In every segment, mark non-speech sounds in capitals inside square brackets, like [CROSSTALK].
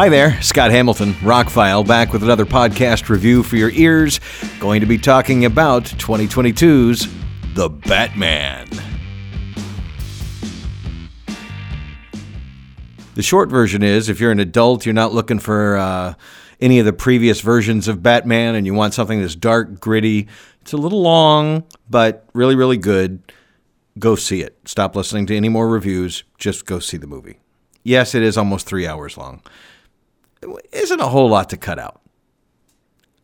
Hi there, Scott Hamilton, Rockfile, back with another podcast review for your ears. Going to be talking about 2022's The Batman. The short version is if you're an adult, you're not looking for uh, any of the previous versions of Batman, and you want something that's dark, gritty, it's a little long, but really, really good. Go see it. Stop listening to any more reviews. Just go see the movie. Yes, it is almost three hours long. Isn't a whole lot to cut out.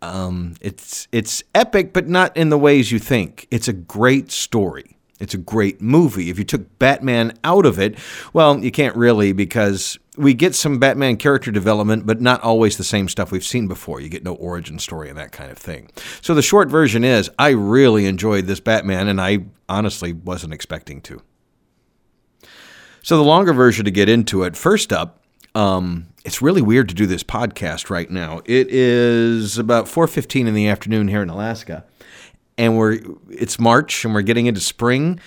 Um, it's it's epic, but not in the ways you think. It's a great story. It's a great movie. If you took Batman out of it, well, you can't really because we get some Batman character development, but not always the same stuff we've seen before. You get no origin story and that kind of thing. So the short version is I really enjoyed this Batman, and I honestly wasn't expecting to. So the longer version to get into it, first up, um, it's really weird to do this podcast right now. It is about 4:15 in the afternoon here in Alaska and we're it's March and we're getting into spring.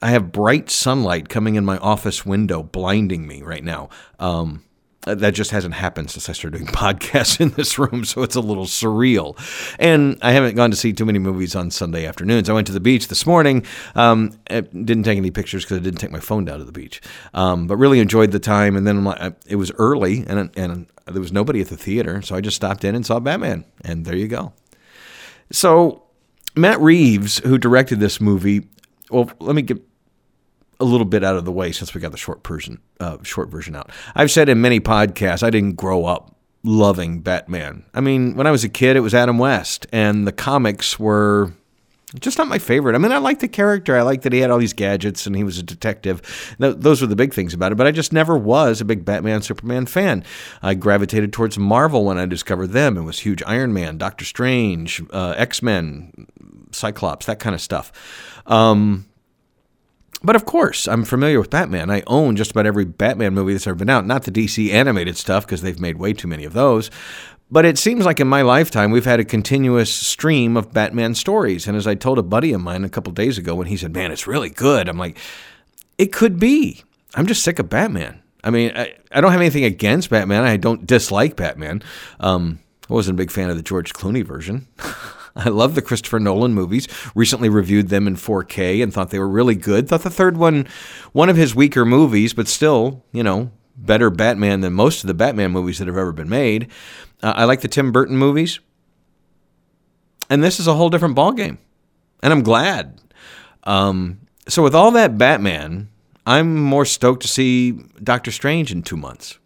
I have bright sunlight coming in my office window, blinding me right now. Um, that just hasn't happened since I started doing [LAUGHS] podcasts in this room, so it's a little surreal. And I haven't gone to see too many movies on Sunday afternoons. I went to the beach this morning. Um, didn't take any pictures because I didn't take my phone down to the beach, um, but really enjoyed the time. And then it was early, and and there was nobody at the theater, so I just stopped in and saw Batman, and there you go. So Matt Reeves, who directed this movie, well, let me get a little bit out of the way since we got the short version, uh, short version out. I've said in many podcasts I didn't grow up loving Batman. I mean, when I was a kid, it was Adam West, and the comics were just not my favorite. I mean, I liked the character. I liked that he had all these gadgets and he was a detective. Those were the big things about it. But I just never was a big Batman Superman fan. I gravitated towards Marvel when I discovered them. and was huge Iron Man, Doctor Strange, uh, X Men, Cyclops, that kind of stuff. Um, but of course, I'm familiar with Batman. I own just about every Batman movie that's ever been out. Not the DC animated stuff because they've made way too many of those. But it seems like in my lifetime, we've had a continuous stream of Batman stories. And as I told a buddy of mine a couple days ago when he said, Man, it's really good, I'm like, It could be. I'm just sick of Batman. I mean, I, I don't have anything against Batman. I don't dislike Batman. Um, I wasn't a big fan of the George Clooney version. [LAUGHS] I love the Christopher Nolan movies. Recently reviewed them in 4K and thought they were really good. Thought the third one, one of his weaker movies, but still, you know, better Batman than most of the Batman movies that have ever been made. Uh, I like the Tim Burton movies. And this is a whole different ballgame. And I'm glad. Um, so, with all that Batman, I'm more stoked to see Doctor Strange in two months.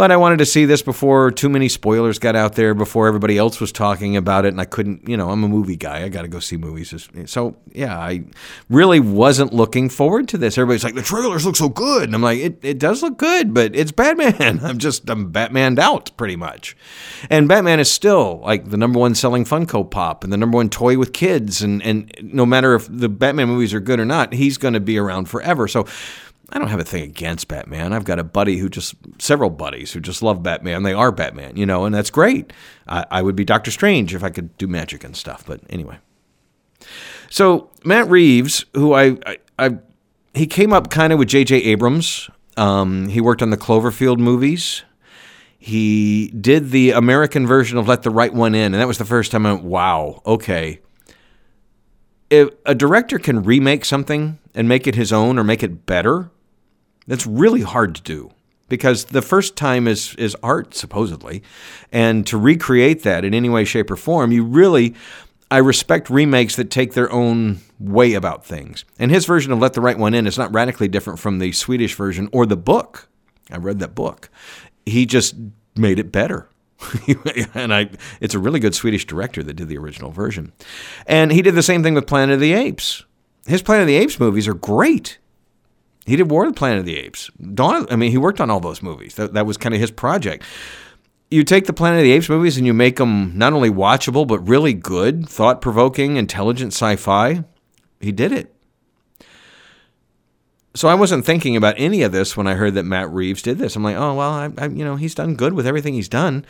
But I wanted to see this before too many spoilers got out there, before everybody else was talking about it, and I couldn't, you know, I'm a movie guy. I got to go see movies. So, yeah, I really wasn't looking forward to this. Everybody's like, the trailers look so good. And I'm like, it, it does look good, but it's Batman. [LAUGHS] I'm just, I'm Batmaned out pretty much. And Batman is still like the number one selling Funko Pop and the number one toy with kids. And, and no matter if the Batman movies are good or not, he's going to be around forever. So, I don't have a thing against Batman. I've got a buddy who just, several buddies who just love Batman. They are Batman, you know, and that's great. I, I would be Doctor Strange if I could do magic and stuff. But anyway. So Matt Reeves, who I, I, I he came up kind of with J.J. Abrams. Um, he worked on the Cloverfield movies. He did the American version of Let the Right One In, and that was the first time I went, wow, okay. If a director can remake something and make it his own or make it better, that's really hard to do because the first time is is art supposedly, and to recreate that in any way, shape, or form, you really. I respect remakes that take their own way about things. And his version of Let the Right One In is not radically different from the Swedish version or the book. I read that book. He just made it better. [LAUGHS] and I, it's a really good Swedish director that did the original version. And he did the same thing with Planet of the Apes. His Planet of the Apes movies are great. He did War of the Planet of the Apes. Dawn, I mean, he worked on all those movies. That, that was kind of his project. You take the Planet of the Apes movies and you make them not only watchable, but really good, thought provoking, intelligent sci fi. He did it. So I wasn't thinking about any of this when I heard that Matt Reeves did this. I'm like, oh well, I, I, you know, he's done good with everything he's done,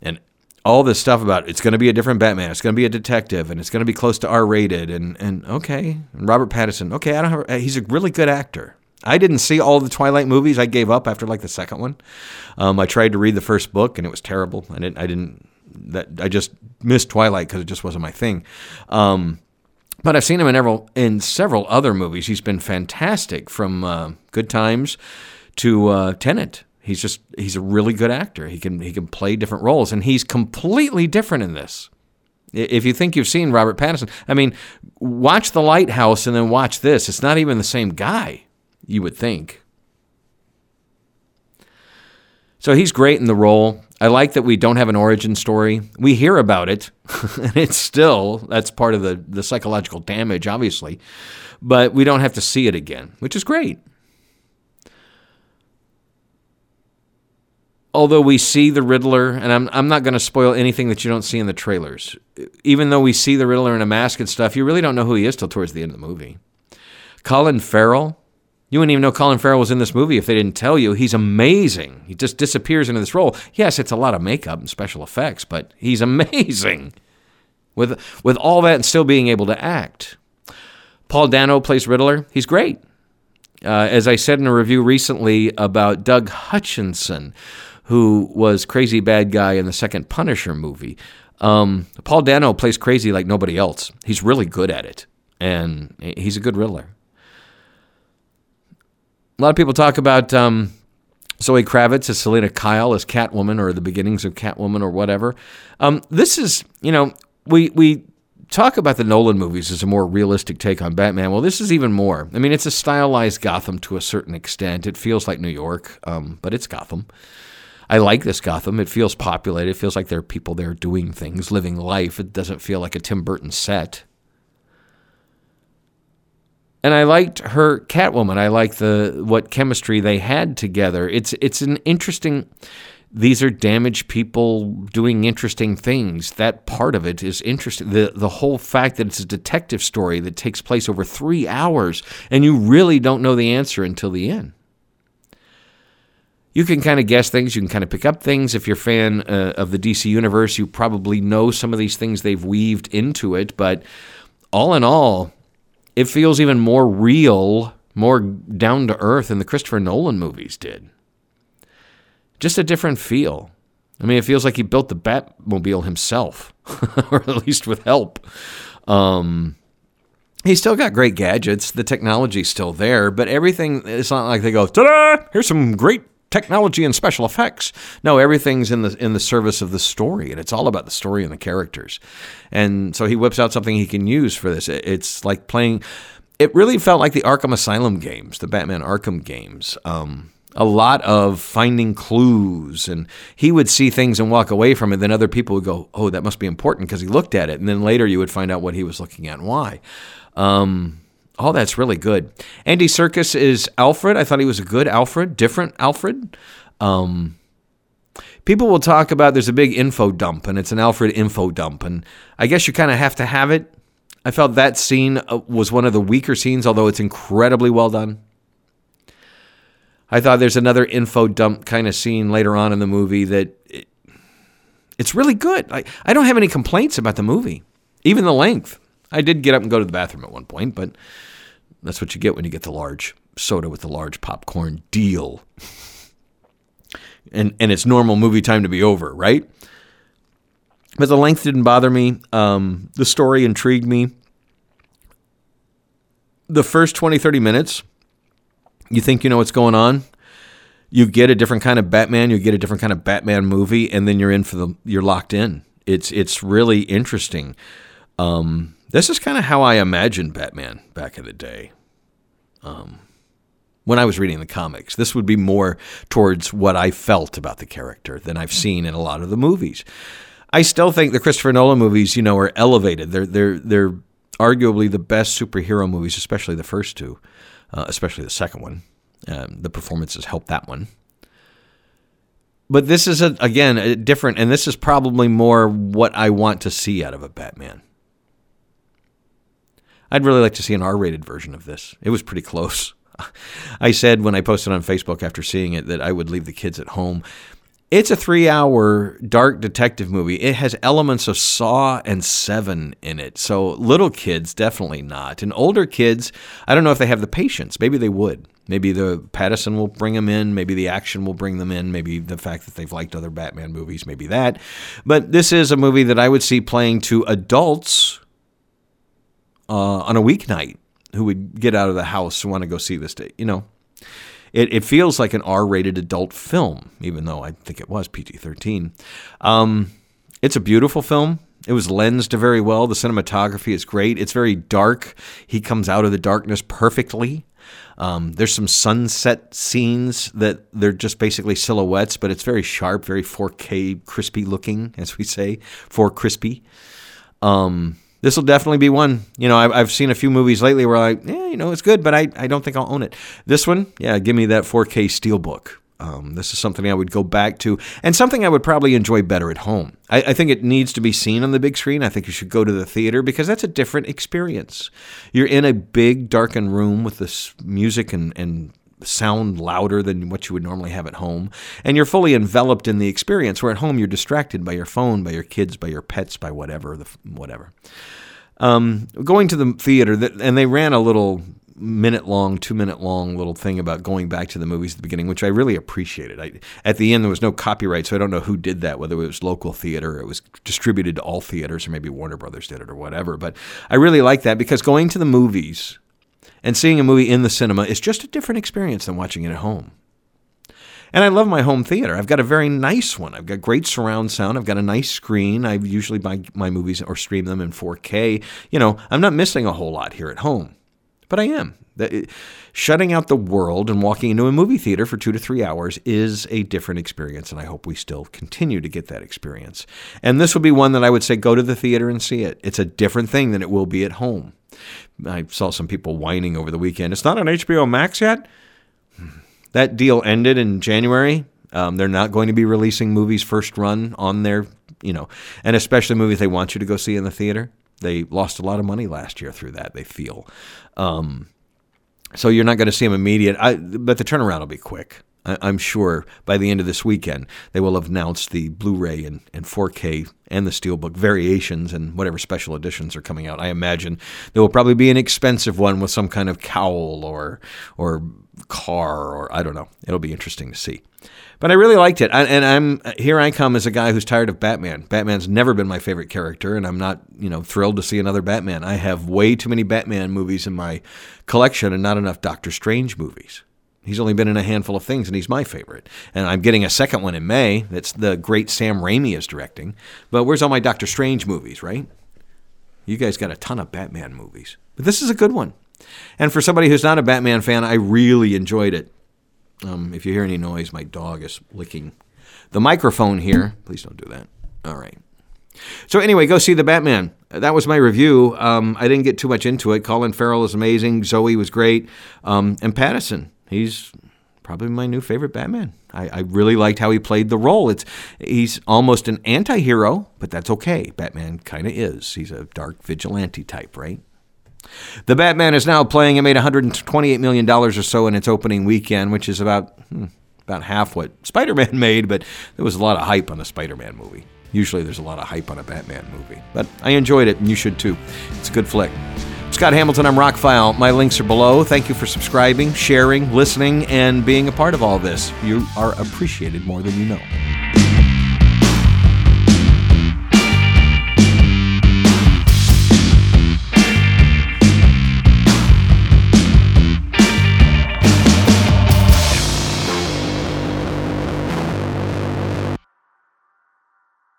and all this stuff about it's going to be a different Batman, it's going to be a detective, and it's going to be close to R rated, and and okay, and Robert Pattinson, okay, I don't have, he's a really good actor. I didn't see all the Twilight movies. I gave up after like the second one. Um, I tried to read the first book and it was terrible. I didn't. I didn't. That I just missed Twilight because it just wasn't my thing. Um, but I've seen him in several in several other movies. He's been fantastic from uh, Good Times to uh, Tenet. He's just he's a really good actor. He can he can play different roles, and he's completely different in this. If you think you've seen Robert Pattinson, I mean, watch The Lighthouse and then watch this. It's not even the same guy, you would think. So he's great in the role. I like that we don't have an origin story. We hear about it, [LAUGHS] and it's still, that's part of the, the psychological damage, obviously, but we don't have to see it again, which is great. Although we see the Riddler, and I'm, I'm not going to spoil anything that you don't see in the trailers. Even though we see the Riddler in a mask and stuff, you really don't know who he is till towards the end of the movie. Colin Farrell, you wouldn't even know Colin Farrell was in this movie if they didn't tell you. He's amazing. He just disappears into this role. Yes, it's a lot of makeup and special effects, but he's [LAUGHS] amazing. With with all that and still being able to act. Paul Dano plays Riddler. He's great. Uh, as I said in a review recently about Doug Hutchison, who was crazy bad guy in the second Punisher movie, um, Paul Dano plays crazy like nobody else. He's really good at it, and he's a good Riddler. A lot of people talk about um, Zoe Kravitz as Selina Kyle as Catwoman or the beginnings of Catwoman or whatever. Um, this is, you know, we we talk about the Nolan movies as a more realistic take on Batman. Well, this is even more. I mean, it's a stylized Gotham to a certain extent. It feels like New York, um, but it's Gotham. I like this Gotham. It feels populated. It feels like there are people there doing things, living life. It doesn't feel like a Tim Burton set and I liked her Catwoman. I like the what chemistry they had together. It's it's an interesting. These are damaged people doing interesting things. That part of it is interesting. The the whole fact that it's a detective story that takes place over three hours, and you really don't know the answer until the end. You can kind of guess things. You can kind of pick up things. If you're a fan uh, of the DC universe, you probably know some of these things they've weaved into it. But all in all, it feels even more real, more down to earth than the Christopher Nolan movies did. Just a different feel. I mean, it feels like he built the Batmobile himself, [LAUGHS] or at least with help. Um, he's still got great gadgets. The technology's still there, but everything, it's not like they go, ta da, here's some great technology and special effects. No, everything's in the in the service of the story, and it's all about the story and the characters. And so he whips out something he can use for this. It's like playing. It really felt like the Arkham Asylum games, the Batman Arkham games. Um, a lot of finding clues, and he would see things and walk away from it. Then other people would go, "Oh, that must be important," because he looked at it, and then later you would find out what he was looking at and why. Um, Oh, that's really good. Andy Serkis is Alfred. I thought he was a good Alfred, different Alfred. Um, people will talk about there's a big info dump, and it's an Alfred info dump, and I guess you kind of have to have it. I felt that scene uh, was one of the weaker scenes, although it's incredibly well done. I thought there's another info dump kind of scene later on in the movie that it, it's really good. I, I don't have any complaints about the movie, even the length. I did get up and go to the bathroom at one point, but that's what you get when you get the large soda with the large popcorn deal. and and it's normal movie time to be over, right? But the length didn't bother me. Um, the story intrigued me. The first 20, 30 minutes, you think you know what's going on. You get a different kind of Batman, you get a different kind of Batman movie, and then you're in for the you're locked in. It's it's really interesting. Um, this is kind of how I imagined Batman back in the day. Um, when I was reading the comics, this would be more towards what I felt about the character than I've seen in a lot of the movies. I still think the Christopher Nolan movies, you know, are elevated. They're they're they're arguably the best superhero movies, especially the first two, uh, especially the second one. Um, the performances help that one. But this is a, again a different, and this is probably more what I want to see out of a Batman. I'd really like to see an R rated version of this. It was pretty close. [LAUGHS] I said when I posted on Facebook after seeing it that I would leave the kids at home. It's a three hour dark detective movie. It has elements of Saw and Seven in it. So little kids, definitely not. And older kids, I don't know if they have the patience. Maybe they would. Maybe the Pattinson will bring them in. Maybe the action will bring them in. Maybe the fact that they've liked other Batman movies. Maybe that. But this is a movie that I would see playing to adults uh, on a weeknight who would get out of the house and want to go see this. Day. You know, it, it feels like an R-rated adult film, even though I think it was PG-13. Um, it's a beautiful film. It was lensed very well. The cinematography is great. It's very dark. He comes out of the darkness perfectly. Um, there's some sunset scenes that they're just basically silhouettes, but it's very sharp, very 4K crispy looking, as we say, 4 crispy. Um, this will definitely be one. You know, I've, I've seen a few movies lately where I, yeah, you know, it's good, but I, I don't think I'll own it. This one, yeah, give me that 4K steelbook. Um, this is something I would go back to and something I would probably enjoy better at home. I, I, think it needs to be seen on the big screen. I think you should go to the theater because that's a different experience. You're in a big, darkened room with this music and, and sound louder than what you would normally have at home. And you're fully enveloped in the experience, where at home you're distracted by your phone, by your kids, by your pets, by whatever, the, whatever. Um, going to the theater, and they ran a little minute long, two minute long little thing about going back to the movies at the beginning, which I really appreciated. I, at the end, there was no copyright, so I don't know who did that, whether it was local theater it was distributed to all theaters, or maybe Warner Brothers did it or whatever. But I really like that because going to the movies and seeing a movie in the cinema is just a different experience than watching it at home. And I love my home theater. I've got a very nice one. I've got great surround sound. I've got a nice screen. I usually buy my movies or stream them in 4K. You know, I'm not missing a whole lot here at home. But I am. Shutting out the world and walking into a movie theater for two to three hours is a different experience, and I hope we still continue to get that experience. And this will be one that I would say go to the theater and see it. It's a different thing than it will be at home. I saw some people whining over the weekend. It's not on HBO Max yet. That deal ended in January. Um, they're not going to be releasing movies first run on their, you know, and especially movies they want you to go see in the theater. They lost a lot of money last year through that, they feel. Um, so you're not going to see them immediate, I, but the turnaround will be quick. I, am sure by the end of this weekend, they will have announced the Blu ray and, and 4K and the Steelbook variations and whatever special editions are coming out. I imagine there will probably be an expensive one with some kind of cowl or, or car, or I don't know. It'll be interesting to see. But I really liked it, I, and I'm here. I come as a guy who's tired of Batman. Batman's never been my favorite character, and I'm not, you know, thrilled to see another Batman. I have way too many Batman movies in my collection, and not enough Doctor Strange movies. He's only been in a handful of things, and he's my favorite. And I'm getting a second one in May. That's the great Sam Raimi is directing. But where's all my Doctor Strange movies, right? You guys got a ton of Batman movies, but this is a good one. And for somebody who's not a Batman fan, I really enjoyed it. Um, if you hear any noise, my dog is licking the microphone here. Please don't do that. All right. So anyway, go see the Batman. That was my review. Um, I didn't get too much into it. Colin Farrell is amazing. Zoe was great, um, and Pattinson. He's probably my new favorite Batman. I, I, really liked how he played the role. It's he's almost an anti-hero, but that's okay. Batman kind of is. He's a dark vigilante type, right? The Batman is now playing. It made 128 million dollars or so in its opening weekend, which is about hmm, about half what Spider-Man [LAUGHS] made. But there was a lot of hype on the Spider-Man movie. Usually, there's a lot of hype on a Batman movie, but I enjoyed it, and you should too. It's a good flick. Scott Hamilton, I'm Rockfile. My links are below. Thank you for subscribing, sharing, listening, and being a part of all this. You are appreciated more than you know.